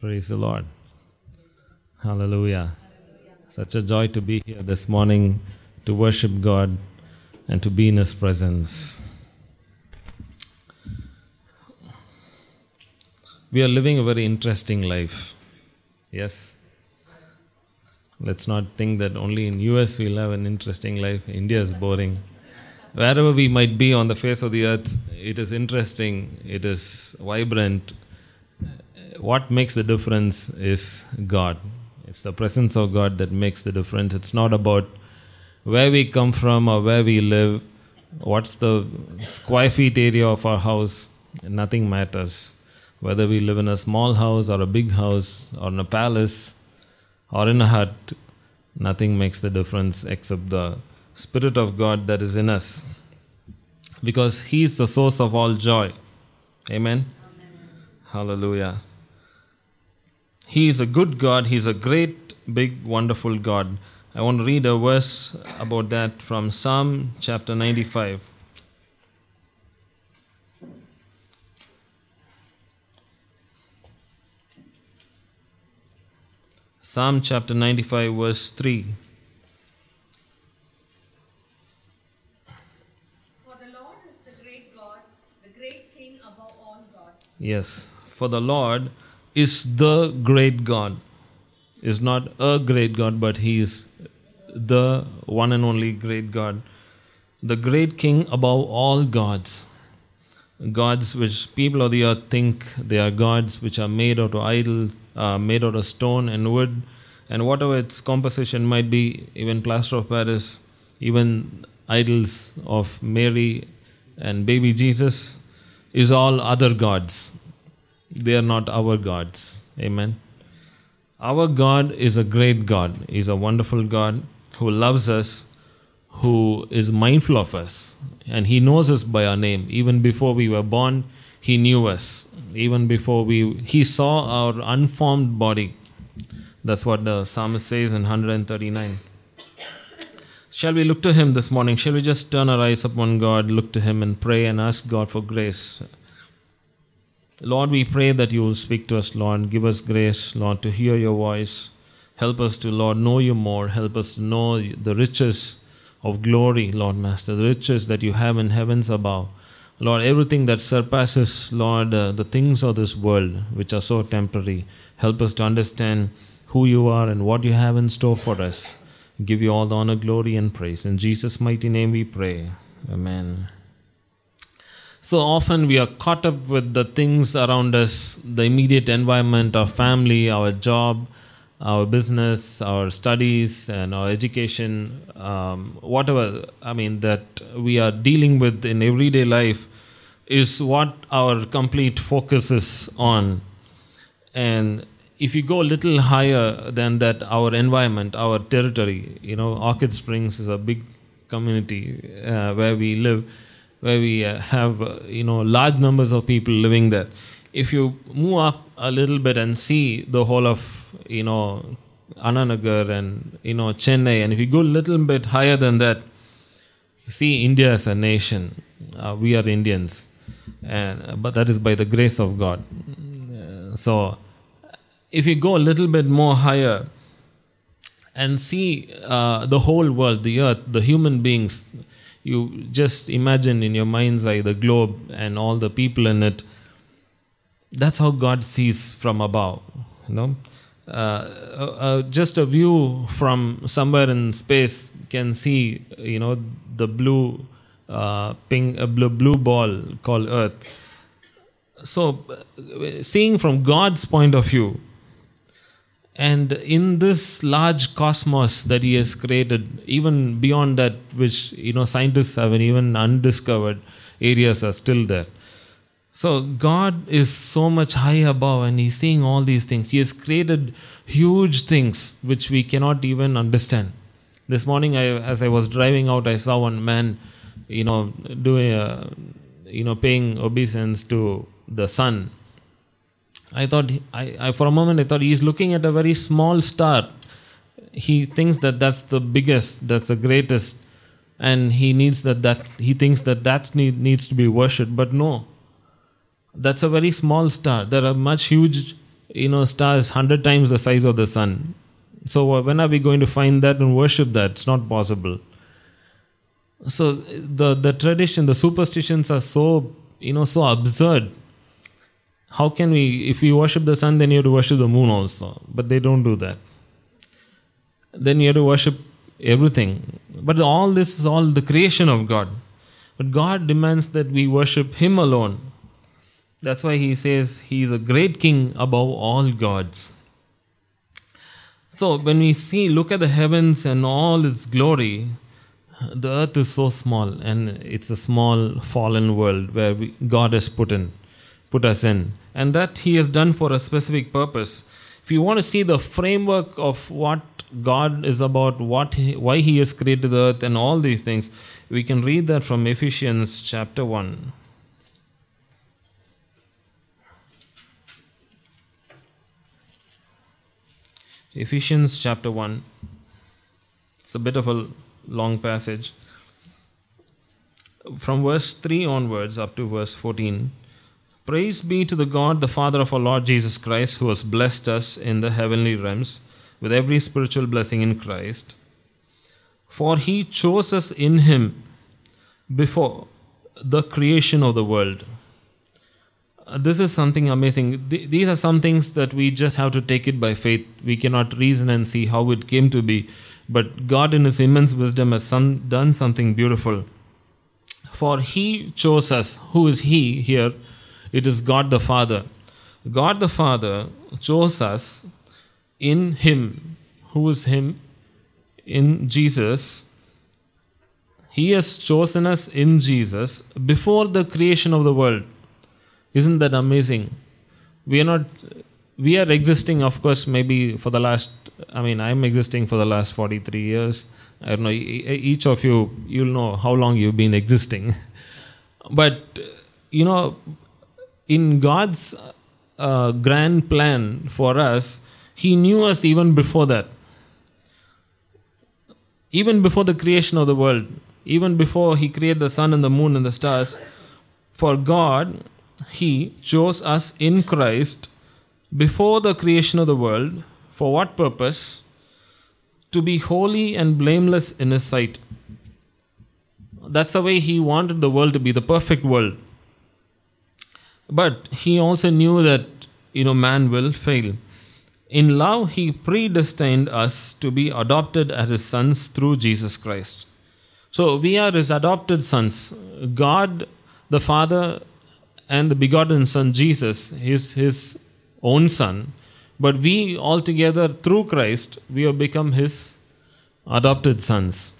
Praise the Lord. Hallelujah. Such a joy to be here this morning to worship God and to be in His presence. We are living a very interesting life. Yes. Let's not think that only in US we'll have an interesting life. India is boring. Wherever we might be on the face of the earth, it is interesting, it is vibrant. What makes the difference is God. It's the presence of God that makes the difference. It's not about where we come from or where we live, what's the square feet area of our house. Nothing matters. Whether we live in a small house or a big house or in a palace or in a hut, nothing makes the difference except the Spirit of God that is in us. Because He is the source of all joy. Amen? Hallelujah. He is a good God. He is a great, big, wonderful God. I want to read a verse about that from Psalm chapter 95. Psalm chapter 95, verse 3. For the Lord is the great God, the great King above all gods. Yes, for the Lord is the great God. Is not a great God, but He is the one and only great God. The great King above all gods. Gods which people of the earth think they are gods which are made out of idols, uh, made out of stone and wood, and whatever its composition might be, even plaster of Paris, even idols of Mary and baby Jesus, is all other gods. They are not our gods. Amen. Our God is a great God. He's a wonderful God who loves us, who is mindful of us, and He knows us by our name. Even before we were born, He knew us. Even before we, He saw our unformed body. That's what the psalmist says in 139. Shall we look to Him this morning? Shall we just turn our eyes upon God, look to Him, and pray and ask God for grace? Lord, we pray that you will speak to us, Lord. Give us grace, Lord, to hear your voice. Help us to, Lord, know you more. Help us to know the riches of glory, Lord Master, the riches that you have in heavens above. Lord, everything that surpasses, Lord, uh, the things of this world, which are so temporary. Help us to understand who you are and what you have in store for us. Give you all the honor, glory, and praise. In Jesus' mighty name we pray. Amen. So often we are caught up with the things around us, the immediate environment, our family, our job, our business, our studies, and our education, um, whatever, I mean, that we are dealing with in everyday life is what our complete focus is on. And if you go a little higher than that, our environment, our territory, you know, Orchid Springs is a big community uh, where we live where we uh, have uh, you know large numbers of people living there. If you move up a little bit and see the whole of you know Anna Nagar and you know Chennai and if you go a little bit higher than that you see India as a nation. Uh, we are Indians. And but that is by the grace of God. Uh, so if you go a little bit more higher and see uh, the whole world the earth the human beings you just imagine in your mind's eye the globe and all the people in it. That's how god sees from above you know? Uh, uh, uh, just a view from somewhere in space can see you know the blue uh, pink, uh, blue, blue ball called earth. So uh, seeing from god's point of view and in this large cosmos that he has created, even beyond that, which you know scientists have even undiscovered areas are still there. So God is so much high above, and He's seeing all these things. He has created huge things which we cannot even understand. This morning, I, as I was driving out, I saw one man, you know, doing, a, you know, paying obeisance to the sun I thought, I, I, for a moment, I thought he's looking at a very small star. He thinks that that's the biggest, that's the greatest, and he needs that, that he thinks that that need, needs to be worshipped. But no, that's a very small star. There are much huge you know, stars 100 times the size of the sun. So, when are we going to find that and worship that? It's not possible. So, the, the tradition, the superstitions are so, you know, so absurd. How can we, if we worship the sun, then you have to worship the moon also. But they don't do that. Then you have to worship everything. But all this is all the creation of God. But God demands that we worship Him alone. That's why He says He is a great King above all gods. So when we see, look at the heavens and all its glory, the earth is so small and it's a small fallen world where we, God has put in, put us in, and that He has done for a specific purpose. If you want to see the framework of what God is about, what he, why He has created the earth, and all these things, we can read that from Ephesians chapter one. Ephesians chapter 1. It's a bit of a long passage. From verse 3 onwards up to verse 14. Praise be to the God, the Father of our Lord Jesus Christ, who has blessed us in the heavenly realms with every spiritual blessing in Christ. For he chose us in him before the creation of the world. Uh, this is something amazing. Th- these are some things that we just have to take it by faith. We cannot reason and see how it came to be. But God, in His immense wisdom, has some, done something beautiful. For He chose us. Who is He here? It is God the Father. God the Father chose us in Him. Who is Him? In Jesus. He has chosen us in Jesus before the creation of the world. Isn't that amazing? We are not, we are existing, of course, maybe for the last, I mean, I'm existing for the last 43 years. I don't know, each of you, you'll know how long you've been existing. But, you know, in God's uh, grand plan for us, He knew us even before that. Even before the creation of the world, even before He created the sun and the moon and the stars, for God, He chose us in Christ before the creation of the world. For what purpose? To be holy and blameless in His sight. That's the way He wanted the world to be, the perfect world. But He also knew that, you know, man will fail. In love, He predestined us to be adopted as His sons through Jesus Christ. So we are His adopted sons. God, the Father, and the begotten Son, Jesus, is His own Son. But we all together, through Christ, we have become His adopted sons.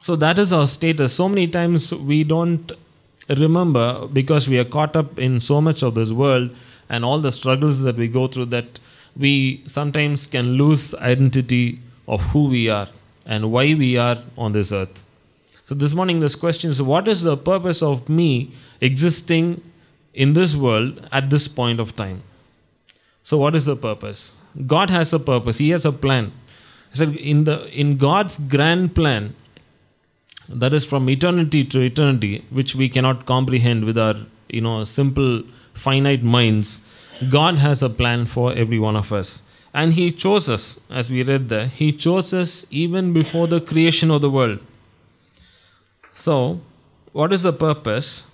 So that is our status. So many times we don't remember because we are caught up in so much of this world and all the struggles that we go through that we sometimes can lose identity of who we are and why we are on this earth. So this morning this question is what is the purpose of me existing in this world at this point of time? So what is the purpose? God has a purpose. He has a plan. He said in the in God's grand plan, that is from eternity to eternity, which we cannot comprehend with our you know simple finite minds. God has a plan for every one of us. And He chose us, as we read there, He chose us even before the creation of the world. So, what is the purpose?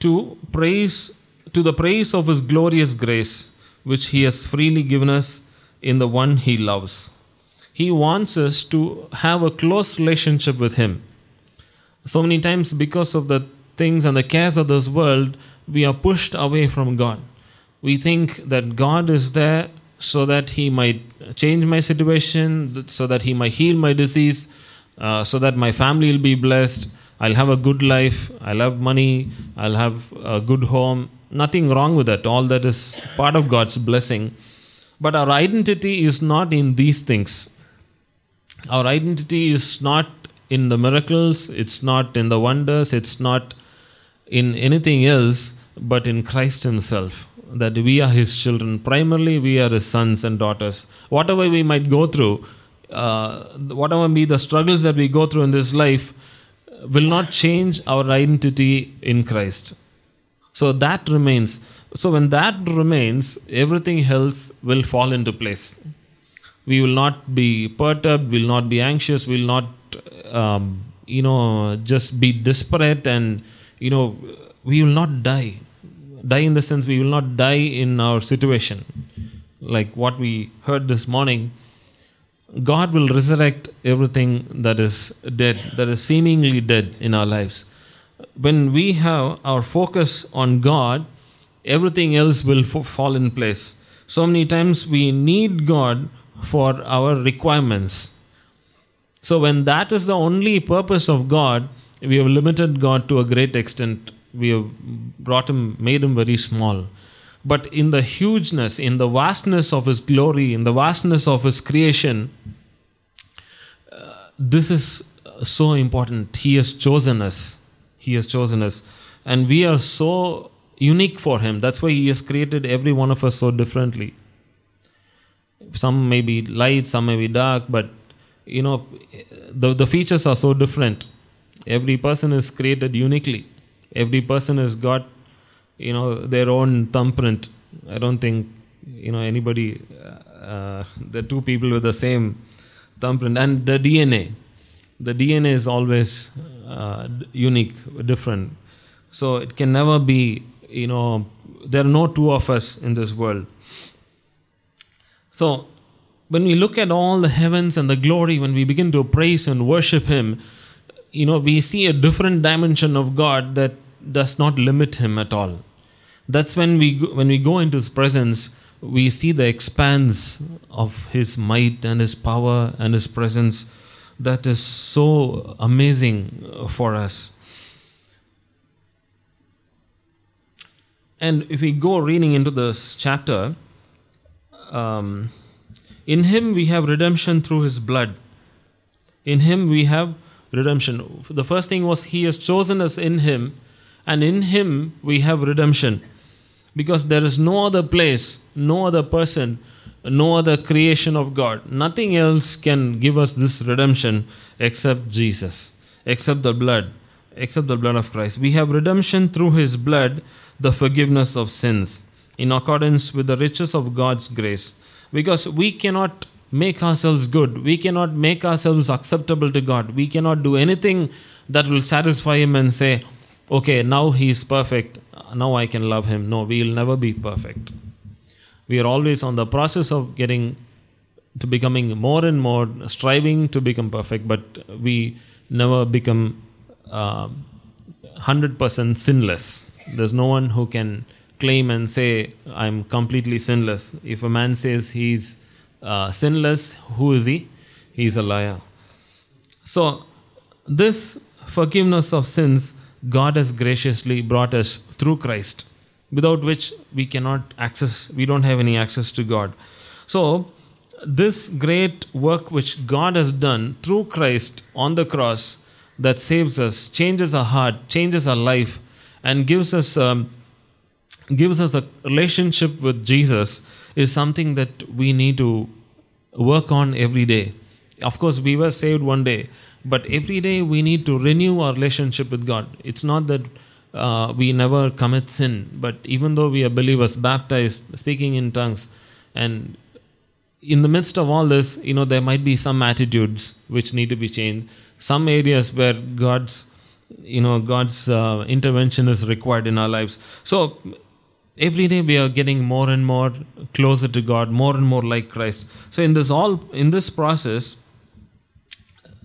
To praise, to the praise of His glorious grace, which He has freely given us in the one He loves. He wants us to have a close relationship with Him. So many times, because of the things and the cares of this world, we are pushed away from God. We think that God is there so that He might change my situation, so that He might heal my disease, uh, so that my family will be blessed. I'll have a good life. I'll have money. I'll have a good home. Nothing wrong with that. All that is part of God's blessing. But our identity is not in these things. Our identity is not in the miracles, it's not in the wonders, it's not in anything else but in Christ Himself. That we are His children. Primarily, we are His sons and daughters. Whatever we might go through, uh, whatever be the struggles that we go through in this life, will not change our identity in Christ. So that remains. So when that remains, everything else will fall into place. We will not be perturbed, we will not be anxious, we will not, um, you know, just be desperate, and you know, we will not die. Die in the sense we will not die in our situation, like what we heard this morning. God will resurrect everything that is dead, that is seemingly dead in our lives. When we have our focus on God, everything else will fall in place. So many times we need God for our requirements. So, when that is the only purpose of God, we have limited God to a great extent. We have brought Him, made Him very small. But in the hugeness, in the vastness of His glory, in the vastness of His creation, uh, this is uh, so important. He has chosen us. He has chosen us. And we are so unique for Him. That's why He has created every one of us so differently. Some may be light, some may be dark, but you know, the, the features are so different. Every person is created uniquely. Every person has got, you know, their own thumbprint. I don't think, you know, anybody, uh, the two people with the same thumbprint. And the DNA. The DNA is always uh, unique, different. So it can never be, you know, there are no two of us in this world. So when we look at all the heavens and the glory, when we begin to praise and worship Him, you know, we see a different dimension of God that does not limit Him at all. That's when we go, when we go into His presence, we see the expanse of His might and His power and His presence. That is so amazing for us. And if we go reading into this chapter, um, in him we have redemption through his blood. In him we have redemption. The first thing was he has chosen us in him, and in him we have redemption. Because there is no other place, no other person, no other creation of God. Nothing else can give us this redemption except Jesus, except the blood, except the blood of Christ. We have redemption through his blood, the forgiveness of sins, in accordance with the riches of God's grace because we cannot make ourselves good. We cannot make ourselves acceptable to God. We cannot do anything that will satisfy Him and say, okay, now He is perfect. Now I can love Him. No, we will never be perfect. We are always on the process of getting to becoming more and more, striving to become perfect, but we never become uh, 100% sinless. There's no one who can claim and say, I'm completely sinless. If a man says he's uh, sinless, who is he? He's a liar. So, this forgiveness of sins, God has graciously brought us through Christ, without which we cannot access, we don't have any access to God. So, this great work which God has done through Christ on the cross that saves us, changes our heart, changes our life, and gives us um, gives us a relationship with Jesus is something that we need to work on every day. Of course, we were saved one day, but every day we need to renew our relationship with God. It's not that uh, we never commit sin, but even though we are believers, baptized, speaking in tongues, and in the midst of all this, you know, there might be some attitudes which need to be changed, some areas where God's, you know, God's uh, intervention is required in our lives. So every day we are getting more and more closer to god more and more like christ. So in this all in this process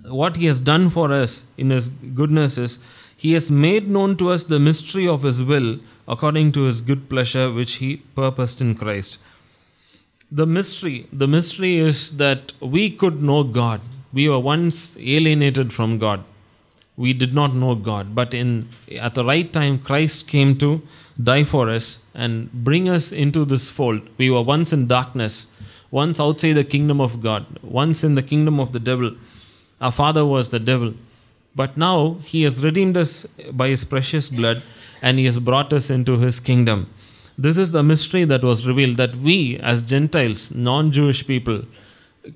what he has done for us in his goodness is he has made known to us the mystery of his will according to his good pleasure which he purposed in christ. The mystery the mystery is that we could know god. We were once alienated from god we did not know god but in at the right time christ came to die for us and bring us into this fold. We were once in darkness, once outside the kingdom of God, once in the kingdom of the devil. Our father was the devil. But now he has redeemed us by his precious blood and he has brought us into his kingdom. This is the mystery that was revealed that we, as Gentiles, non Jewish people,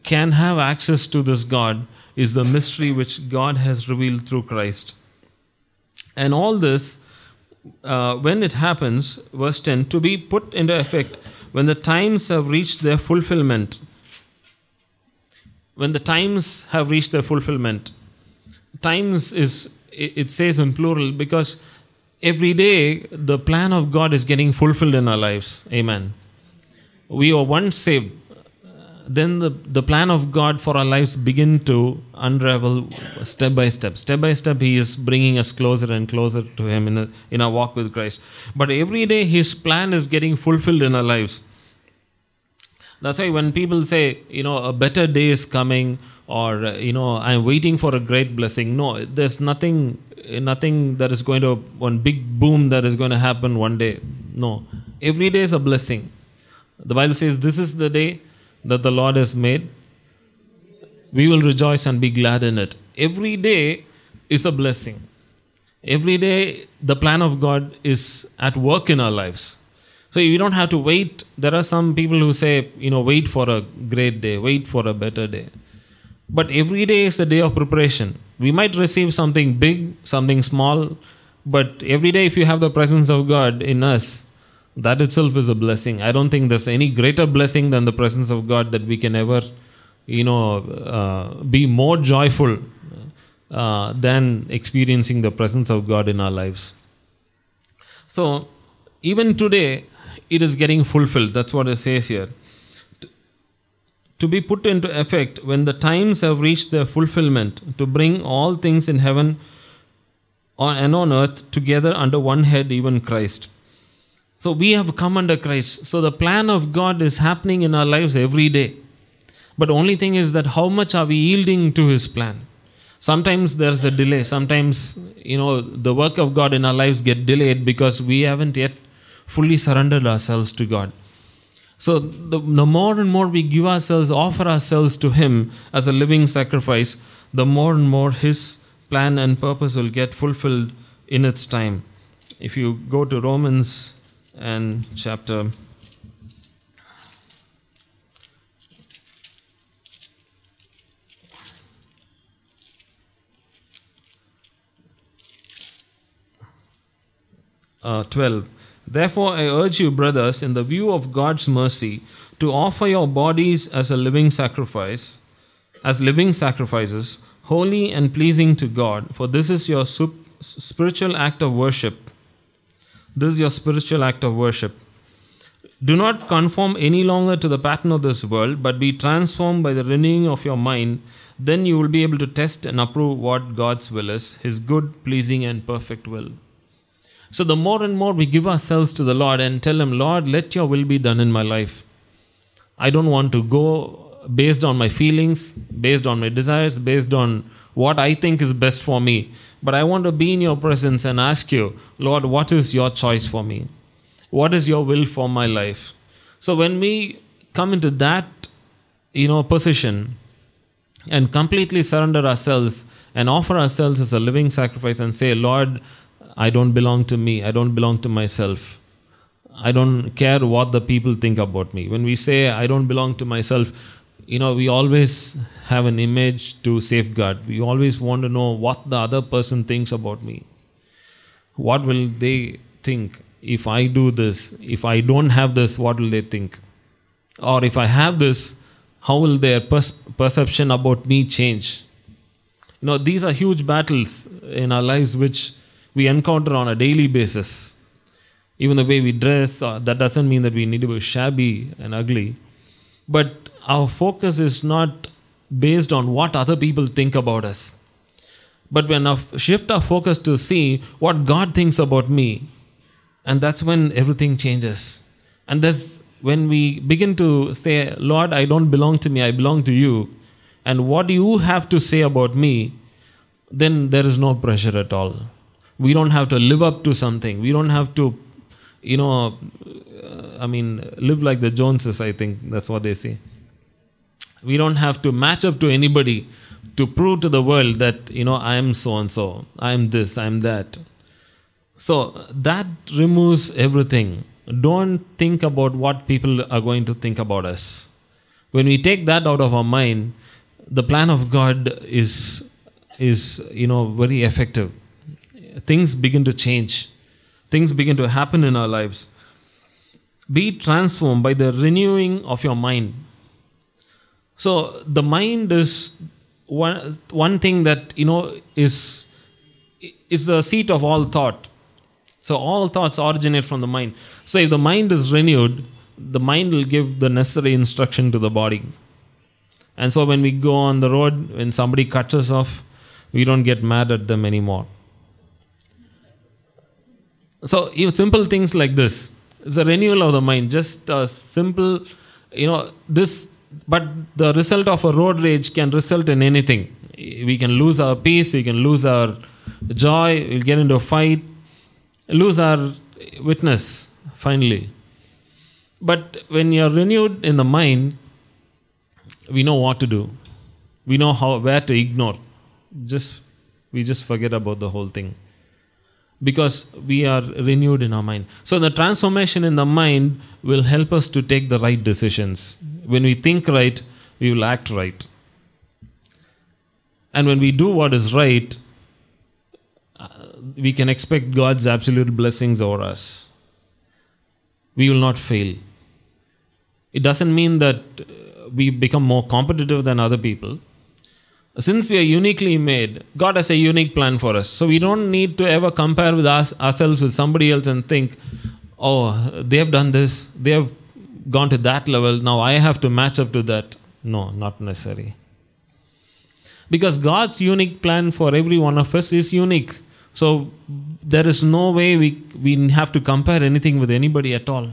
can have access to this God, is the mystery which God has revealed through Christ. And all this uh, when it happens, verse 10, to be put into effect when the times have reached their fulfillment. When the times have reached their fulfillment. Times is, it says in plural because every day the plan of God is getting fulfilled in our lives. Amen. We are once saved, then the, the plan of God for our lives begin to unravel step by step. Step by step, He is bringing us closer and closer to Him in, a, in our walk with Christ. But every day, His plan is getting fulfilled in our lives. That's why when people say, you know, a better day is coming, or you know, I'm waiting for a great blessing. No, there's nothing, nothing that is going to one big boom that is going to happen one day. No, every day is a blessing. The Bible says, "This is the day that the Lord has made. We will rejoice and be glad in it." Every day is a blessing. Every day, the plan of God is at work in our lives. So you don't have to wait. There are some people who say, you know, wait for a great day, wait for a better day. But every day is a day of preparation. We might receive something big, something small, but every day, if you have the presence of God in us, that itself is a blessing. I don't think there's any greater blessing than the presence of God that we can ever, you know, uh, be more joyful uh, than experiencing the presence of God in our lives. So, even today, it is getting fulfilled. That's what it says here. To be put into effect when the times have reached their fulfillment, to bring all things in heaven on, and on earth together under one head, even Christ. So we have come under Christ. So the plan of God is happening in our lives every day. But only thing is that how much are we yielding to His plan? Sometimes there's a delay. Sometimes, you know, the work of God in our lives get delayed because we haven't yet fully surrendered ourselves to God. So the, the more and more we give ourselves, offer ourselves to Him as a living sacrifice, the more and more His plan and purpose will get fulfilled in its time. If you go to Romans and chapter uh, 12. Therefore, I urge you, brothers, in the view of God's mercy, to offer your bodies as a living sacrifice, as living sacrifices, holy and pleasing to God, for this is your spiritual act of worship. This is your spiritual act of worship. Do not conform any longer to the pattern of this world, but be transformed by the renewing of your mind. Then you will be able to test and approve what God's will is, His good, pleasing, and perfect will. So, the more and more we give ourselves to the Lord and tell Him, Lord, let your will be done in my life. I don't want to go based on my feelings, based on my desires, based on what I think is best for me. But I want to be in your presence and ask you, Lord, what is your choice for me? What is your will for my life? So when we come into that, you know, position and completely surrender ourselves and offer ourselves as a living sacrifice and say, Lord, I don't belong to me, I don't belong to myself. I don't care what the people think about me. When we say I don't belong to myself, you know, we always have an image to safeguard. We always want to know what the other person thinks about me. What will they think if I do this? If I don't have this, what will they think? Or if I have this, how will their pers- perception about me change? You know, these are huge battles in our lives which we encounter on a daily basis. Even the way we dress, uh, that doesn't mean that we need to be shabby and ugly. But our focus is not based on what other people think about us. But when I shift our focus to see what God thinks about me, and that's when everything changes. And that's when we begin to say, Lord, I don't belong to me, I belong to you. And what you have to say about me, then there is no pressure at all. We don't have to live up to something. We don't have to, you know, uh, I mean, live like the Joneses, I think that's what they say. We don't have to match up to anybody to prove to the world that, you know, I am so and so, I am this, I am that. So that removes everything. Don't think about what people are going to think about us. When we take that out of our mind, the plan of God is is you know very effective. Things begin to change. things begin to happen in our lives. Be transformed by the renewing of your mind. So the mind is one, one thing that you know is is the seat of all thought. So all thoughts originate from the mind. So if the mind is renewed, the mind will give the necessary instruction to the body. And so when we go on the road, when somebody cuts us off, we don't get mad at them anymore. So even simple things like this is a renewal of the mind. Just a simple, you know, this. But the result of a road rage can result in anything. We can lose our peace. We can lose our joy. We'll get into a fight. Lose our witness finally. But when you're renewed in the mind, we know what to do. We know how where to ignore. Just we just forget about the whole thing because we are renewed in our mind. So, the transformation in the mind will help us to take the right decisions. When we think right, we will act right. And when we do what is right, uh, we can expect God's absolute blessings over us. We will not fail. It doesn't mean that uh, we become more competitive than other people since we are uniquely made, God has a unique plan for us. So we don't need to ever compare with us, ourselves with somebody else and think, oh, they have done this, they have gone to that level, now I have to match up to that. No, not necessary. Because God's unique plan for every one of us is unique. So there is no way we, we have to compare anything with anybody at all.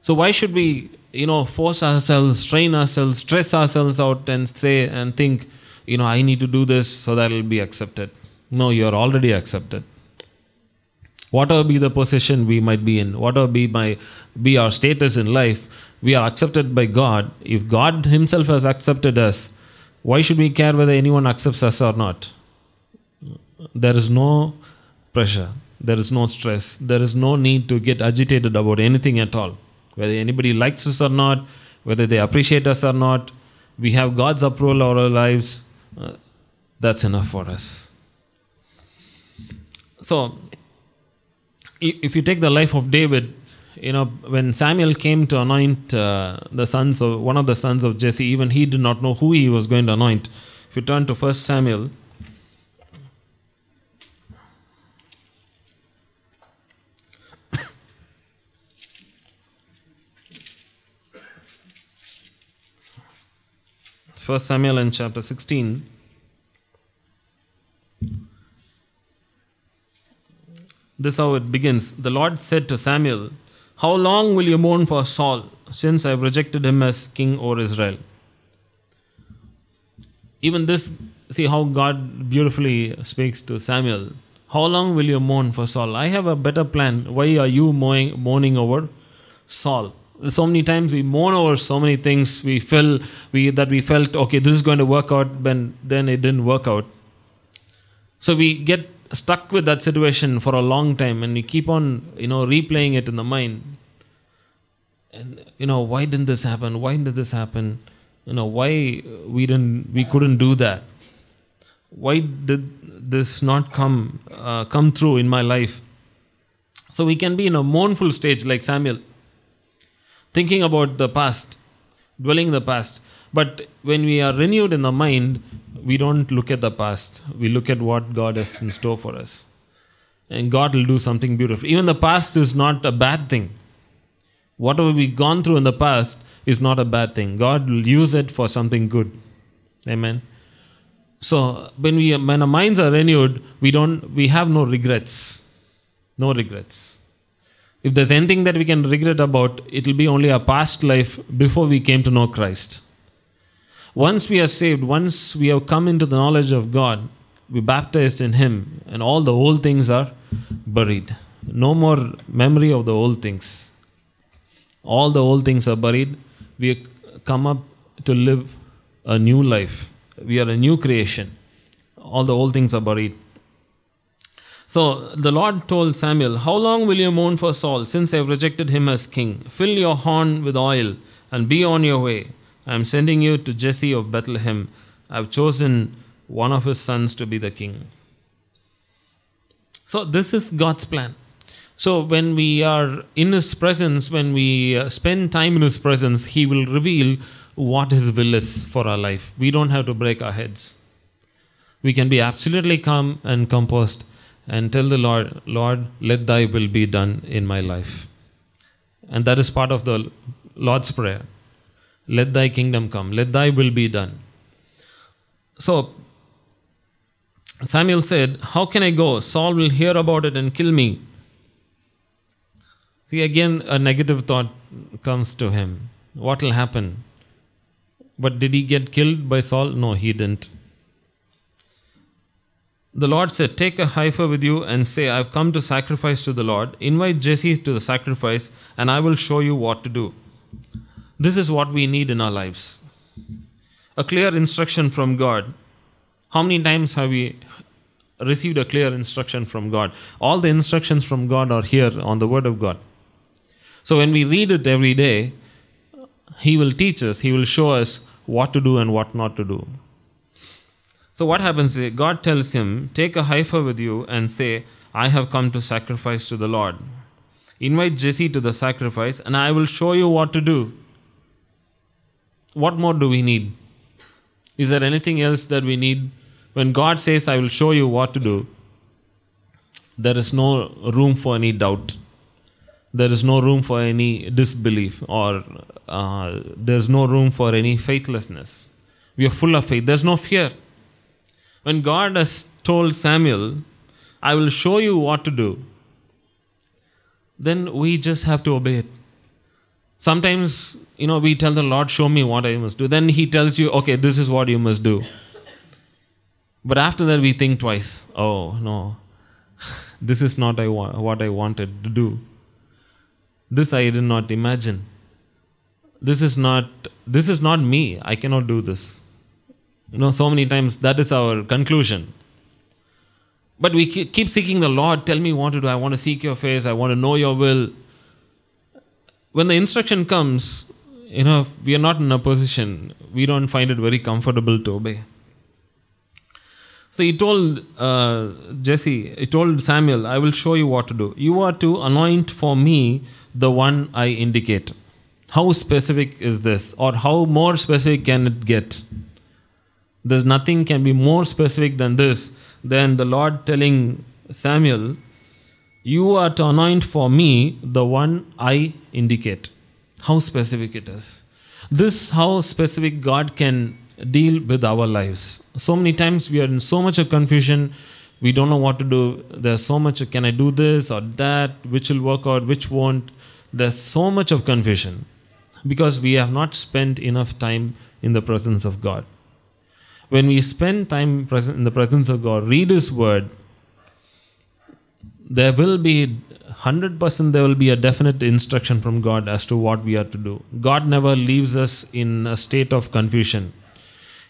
So why should we, you know, force ourselves, strain ourselves, stress ourselves out and say and think, you know, I need to do this so that it'll be accepted. No, you're already accepted. Whatever be the position we might be in, whatever be my be our status in life, we are accepted by God. If God Himself has accepted us, why should we care whether anyone accepts us or not? There is no pressure, there is no stress, there is no need to get agitated about anything at all. Whether anybody likes us or not, whether they appreciate us or not, we have God's approval of our lives. Uh, that's enough for us. So, if you take the life of David, you know, when Samuel came to anoint uh, the sons of one of the sons of Jesse, even he did not know who he was going to anoint. If you turn to First Samuel, First Samuel in chapter 16. This how it begins. The Lord said to Samuel, How long will you mourn for Saul, since I have rejected him as king over Israel? Even this, see how God beautifully speaks to Samuel. How long will you mourn for Saul? I have a better plan. Why are you mourning over Saul? So many times we mourn over so many things we feel we that we felt okay this is going to work out, but then it didn't work out. So we get stuck with that situation for a long time and we keep on you know replaying it in the mind. And you know why didn't this happen? Why did this happen? You know why we didn't we couldn't do that? Why did this not come uh, come through in my life? So we can be in a mournful stage like samuel thinking about the past dwelling in the past but when we are renewed in the mind we don't look at the past. We look at what God has in store for us. And God will do something beautiful. Even the past is not a bad thing. Whatever we've gone through in the past is not a bad thing. God will use it for something good. Amen. So when we when our minds are renewed, we don't we have no regrets. No regrets. If there's anything that we can regret about, it'll be only our past life before we came to know Christ. Once we are saved, once we have come into the knowledge of God, we baptized in Him, and all the old things are buried. No more memory of the old things. All the old things are buried. We come up to live a new life. We are a new creation. All the old things are buried. So the Lord told Samuel, How long will you mourn for Saul, since I have rejected him as king? Fill your horn with oil and be on your way. I am sending you to Jesse of Bethlehem. I have chosen one of his sons to be the king. So, this is God's plan. So, when we are in His presence, when we uh, spend time in His presence, He will reveal what His will is for our life. We don't have to break our heads. We can be absolutely calm and composed and tell the Lord, Lord, let thy will be done in my life. And that is part of the Lord's Prayer. Let thy kingdom come, let thy will be done. So, Samuel said, How can I go? Saul will hear about it and kill me. See, again, a negative thought comes to him. What will happen? But did he get killed by Saul? No, he didn't. The Lord said, Take a heifer with you and say, I've come to sacrifice to the Lord. Invite Jesse to the sacrifice, and I will show you what to do. This is what we need in our lives a clear instruction from God. How many times have we received a clear instruction from God? All the instructions from God are here on the Word of God. So when we read it every day, He will teach us, He will show us what to do and what not to do. So what happens is God tells him, Take a heifer with you and say, I have come to sacrifice to the Lord. Invite Jesse to the sacrifice, and I will show you what to do. What more do we need? Is there anything else that we need? When God says, I will show you what to do, there is no room for any doubt. There is no room for any disbelief, or uh, there's no room for any faithlessness. We are full of faith. There's no fear. When God has told Samuel, I will show you what to do, then we just have to obey it. Sometimes, you know, we tell the Lord, show me what I must do. Then He tells you, okay, this is what you must do. But after that, we think twice. Oh, no, this is not what I wanted to do. This I did not imagine. This is not this is not me. I cannot do this. You know, so many times that is our conclusion. But we keep seeking the Lord. Tell me what to do. I want to seek your face. I want to know your will. When the instruction comes, you know, we are not in a position, we don't find it very comfortable to obey. So he told uh, Jesse, he told Samuel, I will show you what to do. You are to anoint for me the one I indicate. How specific is this? Or how more specific can it get? There's nothing can be more specific than this, than the Lord telling Samuel, You are to anoint for me the one I indicate. How specific it is. This how specific God can deal with our lives. So many times we are in so much of confusion, we don't know what to do. There's so much can I do this or that, which will work out, which won't. There's so much of confusion because we have not spent enough time in the presence of God when we spend time in the presence of God, read His Word, there will be 100% there will be a definite instruction from God as to what we are to do. God never leaves us in a state of confusion.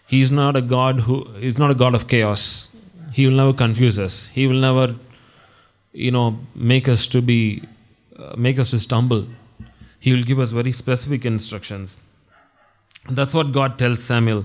He is not a God who is not a God of chaos. He will never confuse us. He will never, you know, make us to be, uh, make us to stumble. He will give us very specific instructions. That's what God tells Samuel.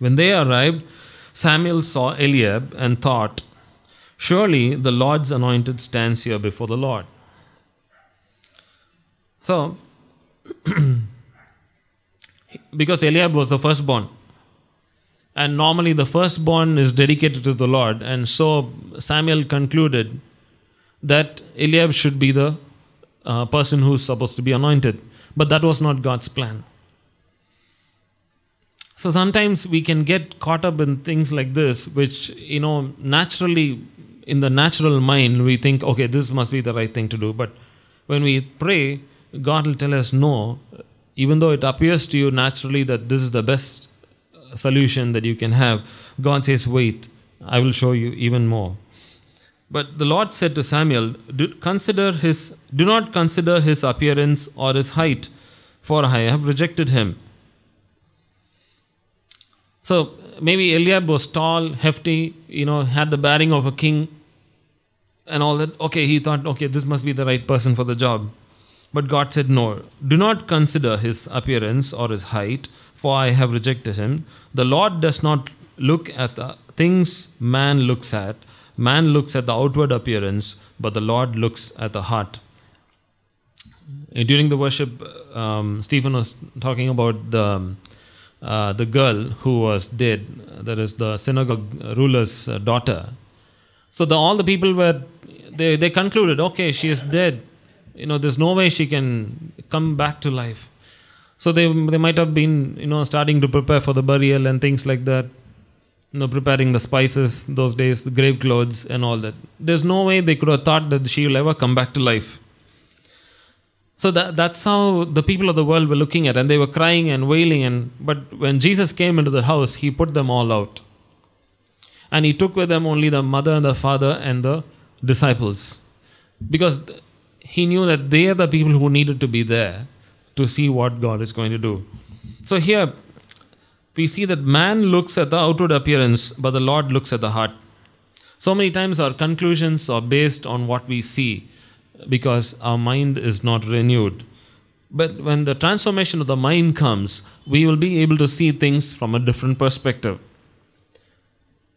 When they arrived, Samuel saw Eliab and thought, Surely the Lord's anointed stands here before the Lord. So, because Eliab was the firstborn, and normally the firstborn is dedicated to the Lord, and so Samuel concluded that Eliab should be the uh, person who's supposed to be anointed. But that was not God's plan. So sometimes we can get caught up in things like this, which, you know, naturally, in the natural mind, we think, okay, this must be the right thing to do. But when we pray, God will tell us no, even though it appears to you naturally that this is the best uh, solution that you can have. God says, wait, I will show you even more. But the Lord said to Samuel, do, consider his, do not consider his appearance or his height, for I have rejected him. So maybe Eliab was tall, hefty, you know, had the bearing of a king and all that. Okay, he thought, okay, this must be the right person for the job. But God said, No, do not consider his appearance or his height, for I have rejected him. The Lord does not look at the things man looks at. Man looks at the outward appearance, but the Lord looks at the heart. During the worship, um, Stephen was talking about the, uh, the girl who was dead. That is the synagogue ruler's daughter. So the, all the people were, they, they concluded, okay, she is dead. You know, there's no way she can come back to life. So they, they might have been, you know, starting to prepare for the burial and things like that. You know, preparing the spices those days, the grave clothes and all that. There's no way they could have thought that she will ever come back to life. So that, that's how the people of the world were looking at, and they were crying and wailing. And but when Jesus came into the house, he put them all out, and he took with them only the mother and the father and the disciples, because he knew that they are the people who needed to be there to see what God is going to do. So here we see that man looks at the outward appearance, but the Lord looks at the heart. So many times our conclusions are based on what we see because our mind is not renewed. But when the transformation of the mind comes, we will be able to see things from a different perspective.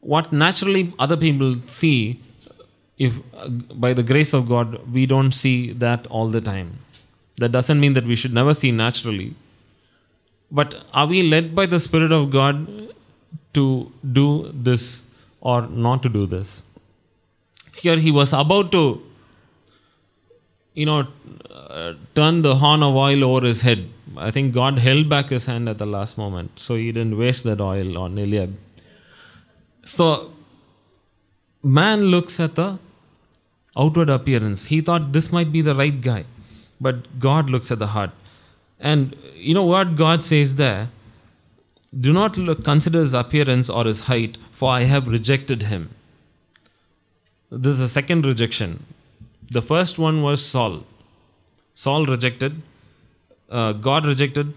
What naturally other people see, if uh, by the grace of God, we don't see that all the time. That doesn't mean that we should never see naturally. But are we led by the Spirit of God to do this or not to do this? Here he was about to, you know, uh, turn the horn of oil over his head. I think God held back his hand at the last moment, so he didn't waste that oil on Eliab. So, man looks at the outward appearance. He thought this might be the right guy, but God looks at the heart. And you know what God says there? Do not look, consider his appearance or his height, for I have rejected him. This is a second rejection. The first one was Saul. Saul rejected, uh, God rejected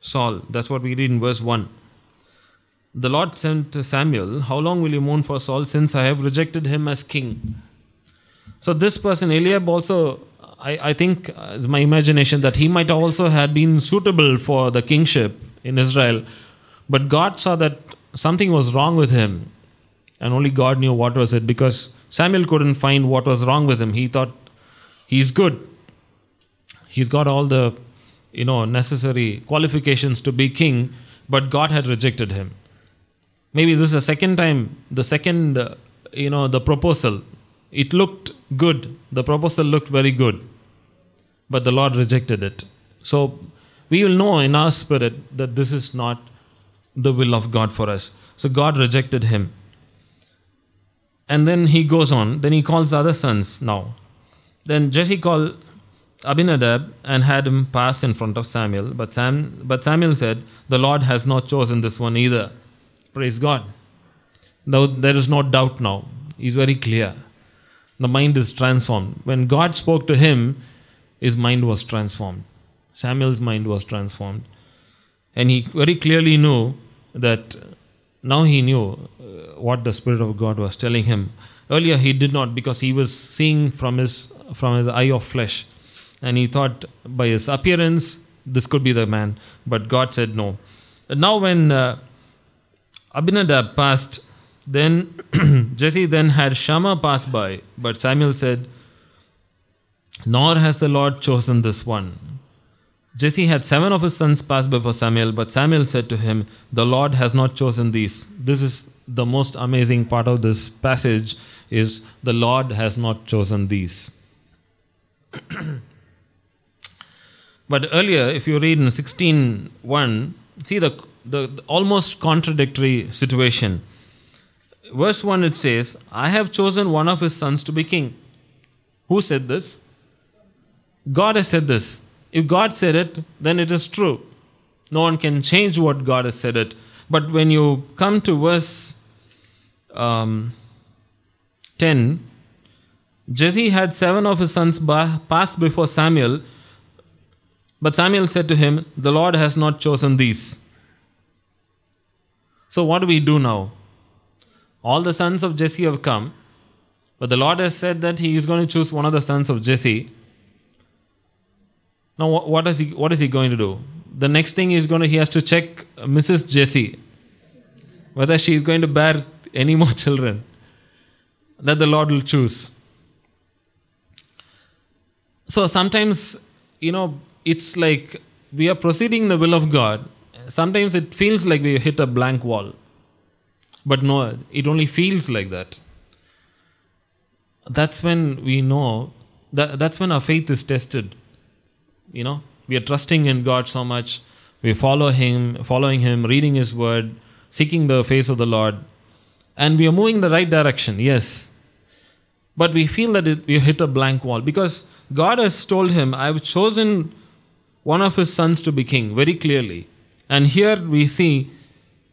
Saul. That's what we read in verse 1. The Lord sent to Samuel, How long will you mourn for Saul since I have rejected him as king? So, this person, Eliab, also, I, think, uh, my imagination that he might also have been suitable for the kingship in Israel. But God saw that something was wrong with him, and only God knew what was it because Samuel couldn't find what was wrong with him. He thought he's good. He's got all the you know necessary qualifications to be king, but God had rejected him. Maybe this is the second time, the second uh, you know the proposal. It looked good. The proposal looked very good, but the Lord rejected it. So we will know in our spirit that this is not the will of God for us. So God rejected him. And then he goes on, then he calls the other sons now. Then Jesse called Abinadab and had him pass in front of Samuel. But, Sam, but Samuel said, The Lord has not chosen this one either. Praise God. Now there is no doubt now. He's very clear. The mind is transformed. When God spoke to him, his mind was transformed. Samuel's mind was transformed. And he very clearly knew that now he knew uh, what the Spirit of God was telling him. Earlier he did not because he was seeing from his from his eye of flesh. And he thought by his appearance this could be the man. But God said no. Now when uh, Abinadab passed, then Jesse then had Shammah pass by. But Samuel said, Nor has the Lord chosen this one. Jesse had seven of his sons pass before Samuel, but Samuel said to him, The Lord has not chosen these. This is the most amazing part of this passage is the Lord has not chosen these. but earlier, if you read in 16.1, see the, the, the almost contradictory situation. Verse 1 it says, I have chosen one of his sons to be king. Who said this? God has said this. If God said it, then it is true. No one can change what God has said it. But when you come to verse um, 10 Jesse had seven of his sons pass before Samuel, but Samuel said to him, The Lord has not chosen these. So, what do we do now? All the sons of Jesse have come, but the Lord has said that He is going to choose one of the sons of Jesse. Now, wha- what is he, what is he going to do? The next thing is going to, he has to check Mrs. Jesse, whether she is going to bear any more children that the Lord will choose. So sometimes, you know, it's like we are proceeding the will of God. Sometimes it feels like we hit a blank wall. But no, it only feels like that. That's when we know that that's when our faith is tested. You know, we are trusting in God so much. We follow Him, following Him, reading His Word, seeking the face of the Lord, and we are moving in the right direction. Yes, but we feel that it, we hit a blank wall because God has told him, I've chosen one of his sons to be king, very clearly. And here we see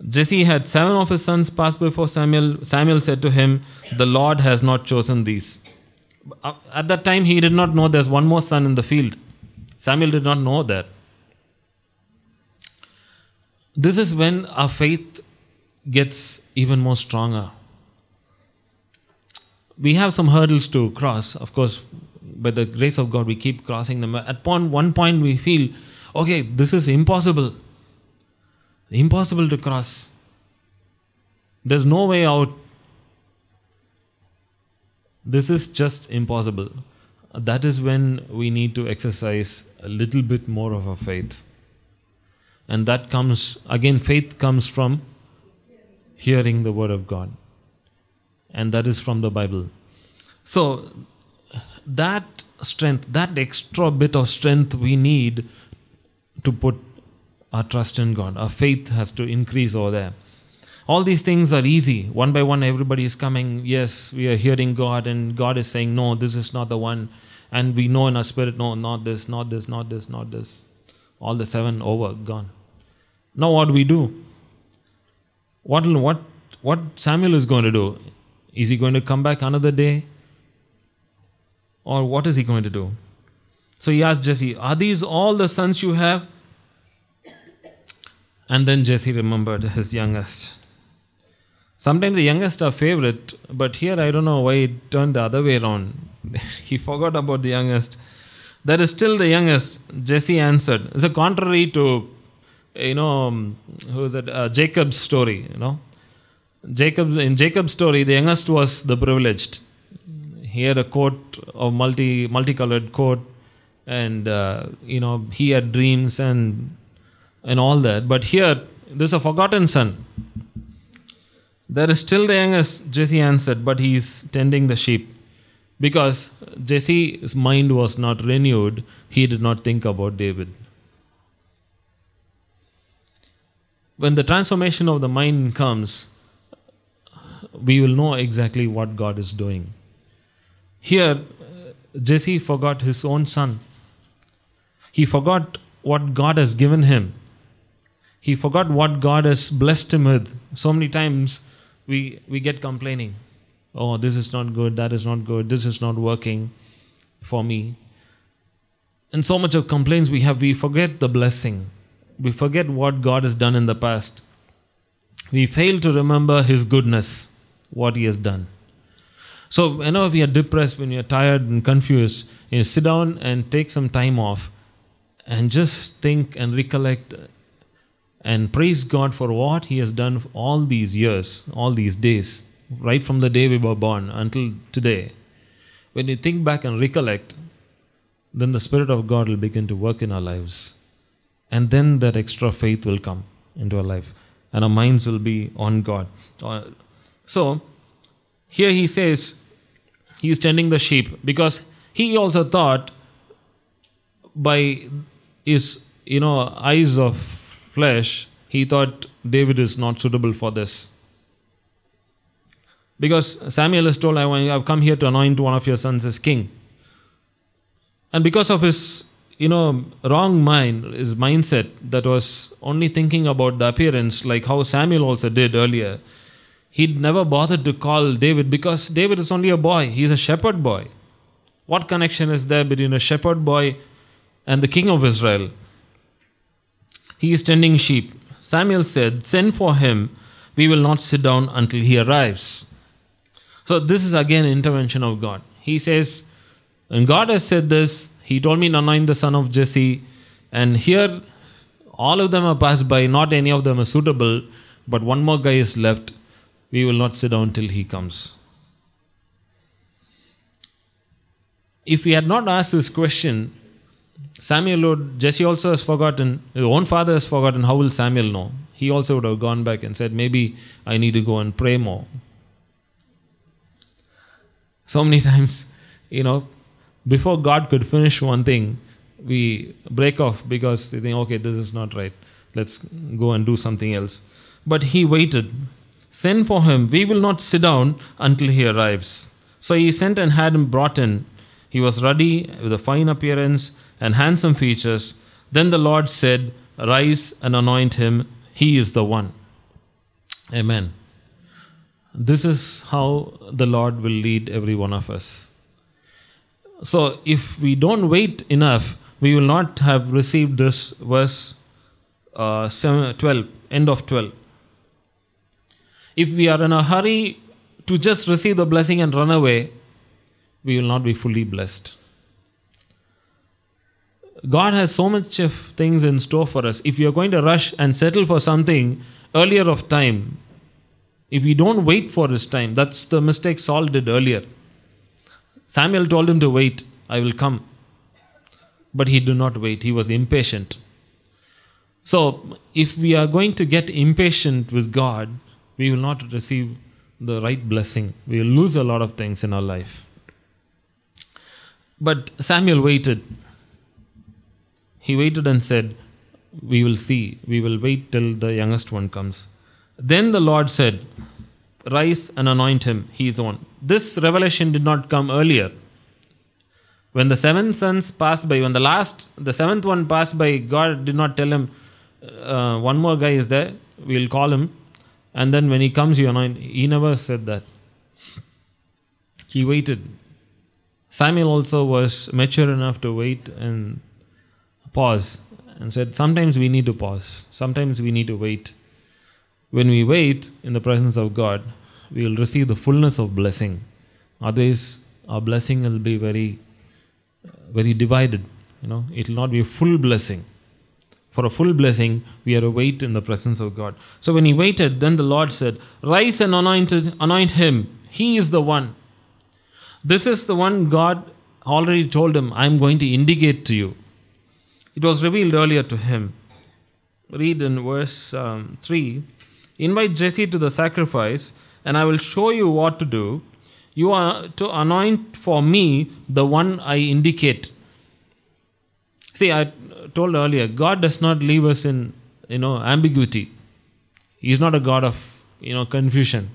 Jesse had seven of his sons pass before Samuel. Samuel said to him, The Lord has not chosen these. Uh, At that time, he did not know there's one more son in the field. Samuel did not know that. This is when our faith gets even more stronger we have some hurdles to cross. Of course, by the grace of God, we keep crossing them. At one point, we feel, okay, this is impossible. Impossible to cross. There's no way out. This is just impossible. That is when we need to exercise a little bit more of a faith. And that comes, again, faith comes from hearing the Word of God and that is from the Bible. So, that strength, that extra bit of strength we need to put our trust in God. Our faith has to increase over there. All these things are easy. One by one, everybody is coming. Yes, we are hearing God, and God is saying, No, this is not the one. And we know in our spirit, No, not this, not this, not this, not this. All the seven over, gone. Now, what do we do? What, what, what Samuel is going to do? Is he going to come back another day? Or what is he going to do? So he asked Jesse, Are these all the sons you have? And then Jesse remembered his youngest. Sometimes the youngest are favorite, but here I don't know why it turned the other way around. he forgot about the youngest. That is still the youngest. Jesse answered. It's a contrary to, you know, um, who is it? Uh, Jacob's story, you know. Jacob in Jacob's story, the youngest was the privileged. He had a coat of multi multicolored coat, and uh, you know he had dreams and and all that. But here, there's a forgotten son. There is still the youngest. Jesse answered, but he is tending the sheep, because Jesse's mind was not renewed. He did not think about David. When the transformation of the mind comes, we will know exactly what God is doing. Here, Jesse forgot his own son. He forgot what God has given him. He forgot what God has blessed him with. So many times we, we get complaining. Oh, this is not good, that is not good, this is not working for me. And so much of complaints we have, we forget the blessing. We forget what God has done in the past. We fail to remember His goodness what he has done. So, whenever we are depressed, when you're tired and confused, you sit down and take some time off and just think and recollect and praise God for what He has done all these years, all these days, right from the day we were born until today. When you think back and recollect, then the Spirit of God will begin to work in our lives. And then that extra faith will come into our life. And our minds will be on God. Uh, so, here he says he is tending the sheep because he also thought by his you know eyes of flesh he thought David is not suitable for this. Because Samuel is told, I have come here to anoint one of your sons as king. And because of his, you know, wrong mind, his mindset that was only thinking about the appearance, like how Samuel also did earlier, He'd never bothered to call David because David is only a boy. He's a shepherd boy. What connection is there between a shepherd boy and the king of Israel? He is tending sheep. Samuel said, Send for him. We will not sit down until he arrives. So, this is again intervention of God. He says, And God has said this. He told me anoint the son of Jesse. And here, all of them are passed by. Not any of them are suitable. But one more guy is left. We will not sit down till he comes. If we had not asked this question, Samuel would, Jesse also has forgotten, his own father has forgotten, how will Samuel know? He also would have gone back and said, maybe I need to go and pray more. So many times, you know, before God could finish one thing, we break off because we think, okay, this is not right. Let's go and do something else. But he waited. Send for him. We will not sit down until he arrives. So he sent and had him brought in. He was ruddy, with a fine appearance and handsome features. Then the Lord said, Rise and anoint him. He is the one. Amen. This is how the Lord will lead every one of us. So, if we don't wait enough, we will not have received this verse uh, 7, 12, end of 12. If we are in a hurry to just receive the blessing and run away, we will not be fully blessed. God has so much of things in store for us. If we are going to rush and settle for something earlier of time, if we don't wait for his time, that's the mistake Saul did earlier. Samuel told him to wait, I will come. But he did not wait, he was impatient. So, if we are going to get impatient with God, we will not receive the right blessing. We will lose a lot of things in our life. But Samuel waited. He waited and said, We will see. We will wait till the youngest one comes. Then the Lord said, Rise and anoint him. He is one. This revelation did not come earlier. When the seven sons passed by, when the last, the seventh one passed by, God did not tell him, uh, One more guy is there. We'll call him. And then when he comes, you anoint. He never said that. He waited. Samuel also was mature enough to wait and pause and said, Sometimes we need to pause, sometimes we need to wait. When we wait in the presence of God, we will receive the fullness of blessing. Otherwise, our blessing will be very, very divided. You know, it will not be a full blessing. For a full blessing, we are to wait in the presence of God. So when he waited, then the Lord said, Rise and anointed, anoint him. He is the one. This is the one God already told him, I am going to indicate to you. It was revealed earlier to him. Read in verse um, 3 Invite Jesse to the sacrifice, and I will show you what to do. You are to anoint for me the one I indicate. See, I told earlier, God does not leave us in you know ambiguity. He is not a God of you know confusion.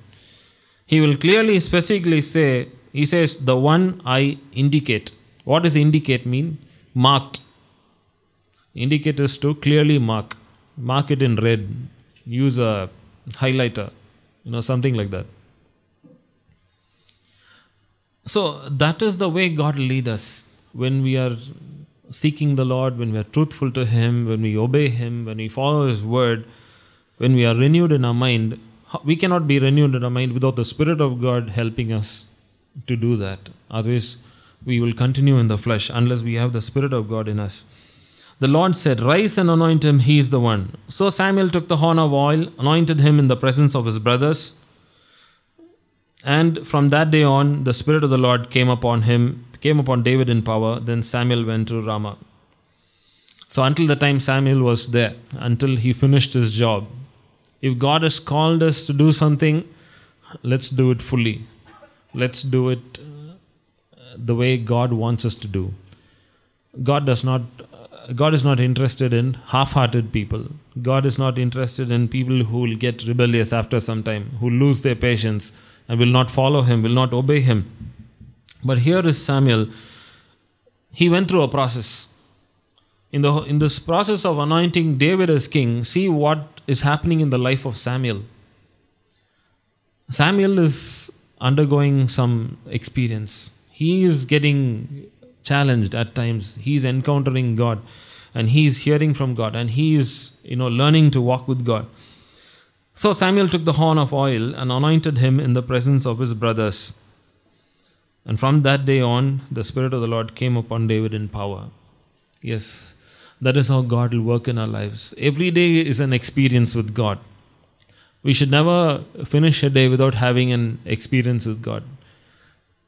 He will clearly, specifically say, He says, the one I indicate. What does indicate mean? Marked. Indicate is to clearly mark. Mark it in red. Use a highlighter. You know, something like that. So that is the way God lead us when we are seeking the Lord, when we are truthful to Him, when we obey Him, when we follow His word, when we are renewed in our mind. We cannot be renewed in our mind without the Spirit of God helping us to do that. Otherwise, we will continue in the flesh unless we have the Spirit of God in us. The Lord said, Rise and anoint him, he is the one. So Samuel took the horn of oil, anointed him in the presence of his brothers. And from that day on, the Spirit of the Lord came upon him, came upon David in power. Then Samuel went to Ramah. So until the time Samuel was there, until he finished his job, if God has called us to do something, let's do it fully. Let's do it uh, the way God wants us to do. God does not uh, God is not interested in half-hearted people. God is not interested in people who will get rebellious after some time, who lose their patience and will not follow him, will not obey him. But here is Samuel. He went through a process. In, the, in this process of anointing David as king, see what is happening in the life of Samuel. Samuel is undergoing some experience. He is getting challenged at times. He is encountering God and he is hearing from God and he is, you know, learning to walk with God. So Samuel took the horn of oil and anointed him in the presence of his brothers. And from that day on, the Spirit of the Lord came upon David in power. Yes, that is how God will work in our lives. Every day is an experience with God. We should never finish a day without having an experience with God.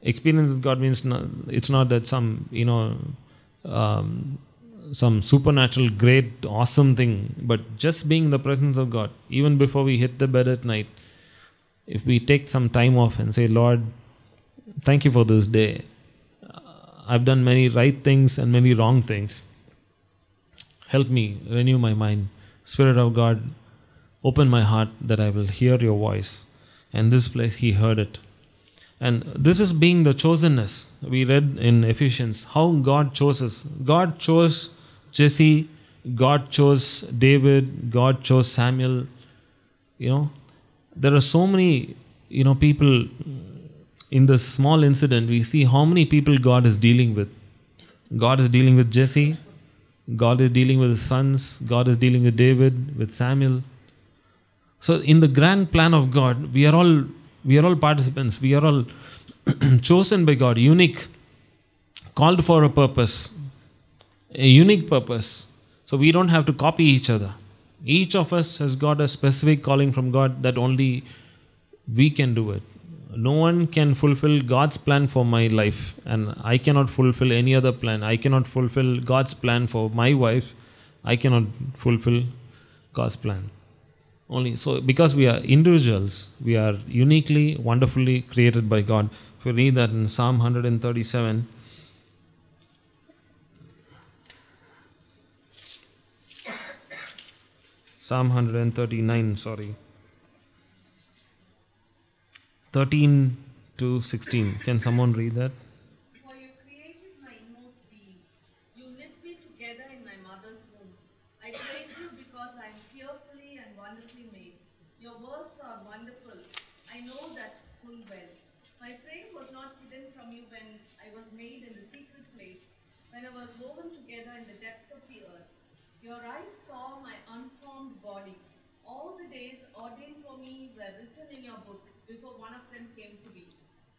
Experience with God means it's not that some, you know, um, some supernatural, great, awesome thing, but just being in the presence of God, even before we hit the bed at night, if we take some time off and say, Lord, thank you for this day. I've done many right things and many wrong things. Help me renew my mind. Spirit of God, open my heart that I will hear your voice. And this place, he heard it. And this is being the chosenness. We read in Ephesians how God chose us. God chose Jesse, God chose David, God chose Samuel. You know, there are so many, you know, people in this small incident. We see how many people God is dealing with. God is dealing with Jesse, God is dealing with his sons, God is dealing with David, with Samuel. So in the grand plan of God, we are all we are all participants. We are all chosen by God, unique, called for a purpose, a unique purpose. So we don't have to copy each other. Each of us has got a specific calling from God that only we can do it. No one can fulfill God's plan for my life, and I cannot fulfill any other plan. I cannot fulfill God's plan for my wife. I cannot fulfill God's plan. Only so because we are individuals, we are uniquely, wonderfully created by God. If you read that in Psalm 137, Psalm 139, sorry. 13 to 16. Can someone read that? For you created my inmost being. You knit me together in my mother's womb. I praise you because I am fearfully and wonderfully made. Your works are wonderful. I know that full well. My frame was not hidden from you when I was made in the secret place, when I was woven together in the depths of the earth. Your eyes saw my unformed body. All the days ordained for me were written in your book before one of them came to be.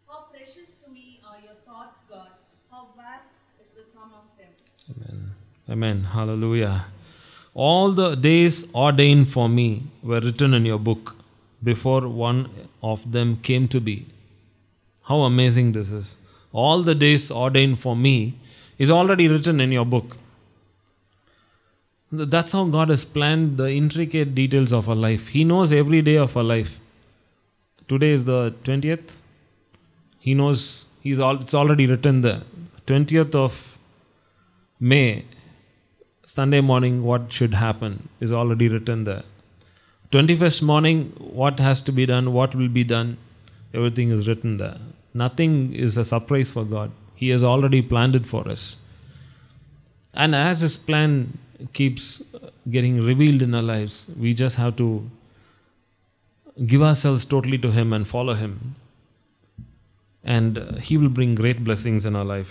How precious to me are your thoughts, God. How vast is the sum of them. Amen. Amen. Hallelujah. All the days ordained for me were written in your book before one of them came to be. How amazing this is. All the days ordained for me is already written in your book. That's how God has planned the intricate details of our life. He knows every day of our life. Today is the 20th. He knows he's all, it's already written there. 20th of May, Sunday morning, what should happen is already written there. 21st morning, what has to be done, what will be done, everything is written there. Nothing is a surprise for God. He has already planned it for us. And as His plan keeps getting revealed in our lives, we just have to give ourselves totally to Him and follow Him. And uh, He will bring great blessings in our life.